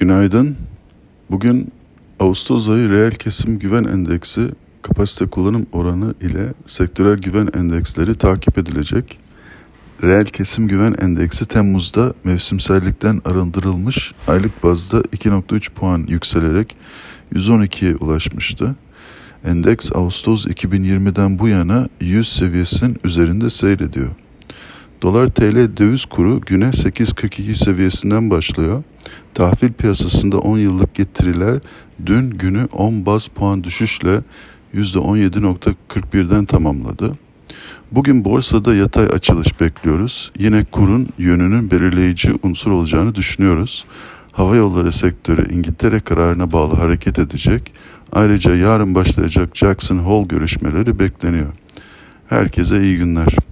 Günaydın. Bugün Ağustos ayı reel kesim güven endeksi kapasite kullanım oranı ile sektörel güven endeksleri takip edilecek. Reel kesim güven endeksi Temmuz'da mevsimsellikten arındırılmış aylık bazda 2.3 puan yükselerek 112'ye ulaşmıştı. Endeks Ağustos 2020'den bu yana 100 seviyesinin üzerinde seyrediyor. Dolar TL döviz kuru güne 8.42 seviyesinden başlıyor. Tahvil piyasasında 10 yıllık getiriler dün günü 10 baz puan düşüşle %17.41'den tamamladı. Bugün borsada yatay açılış bekliyoruz. Yine kurun yönünün belirleyici unsur olacağını düşünüyoruz. Hava yolları sektörü İngiltere kararına bağlı hareket edecek. Ayrıca yarın başlayacak Jackson Hole görüşmeleri bekleniyor. Herkese iyi günler.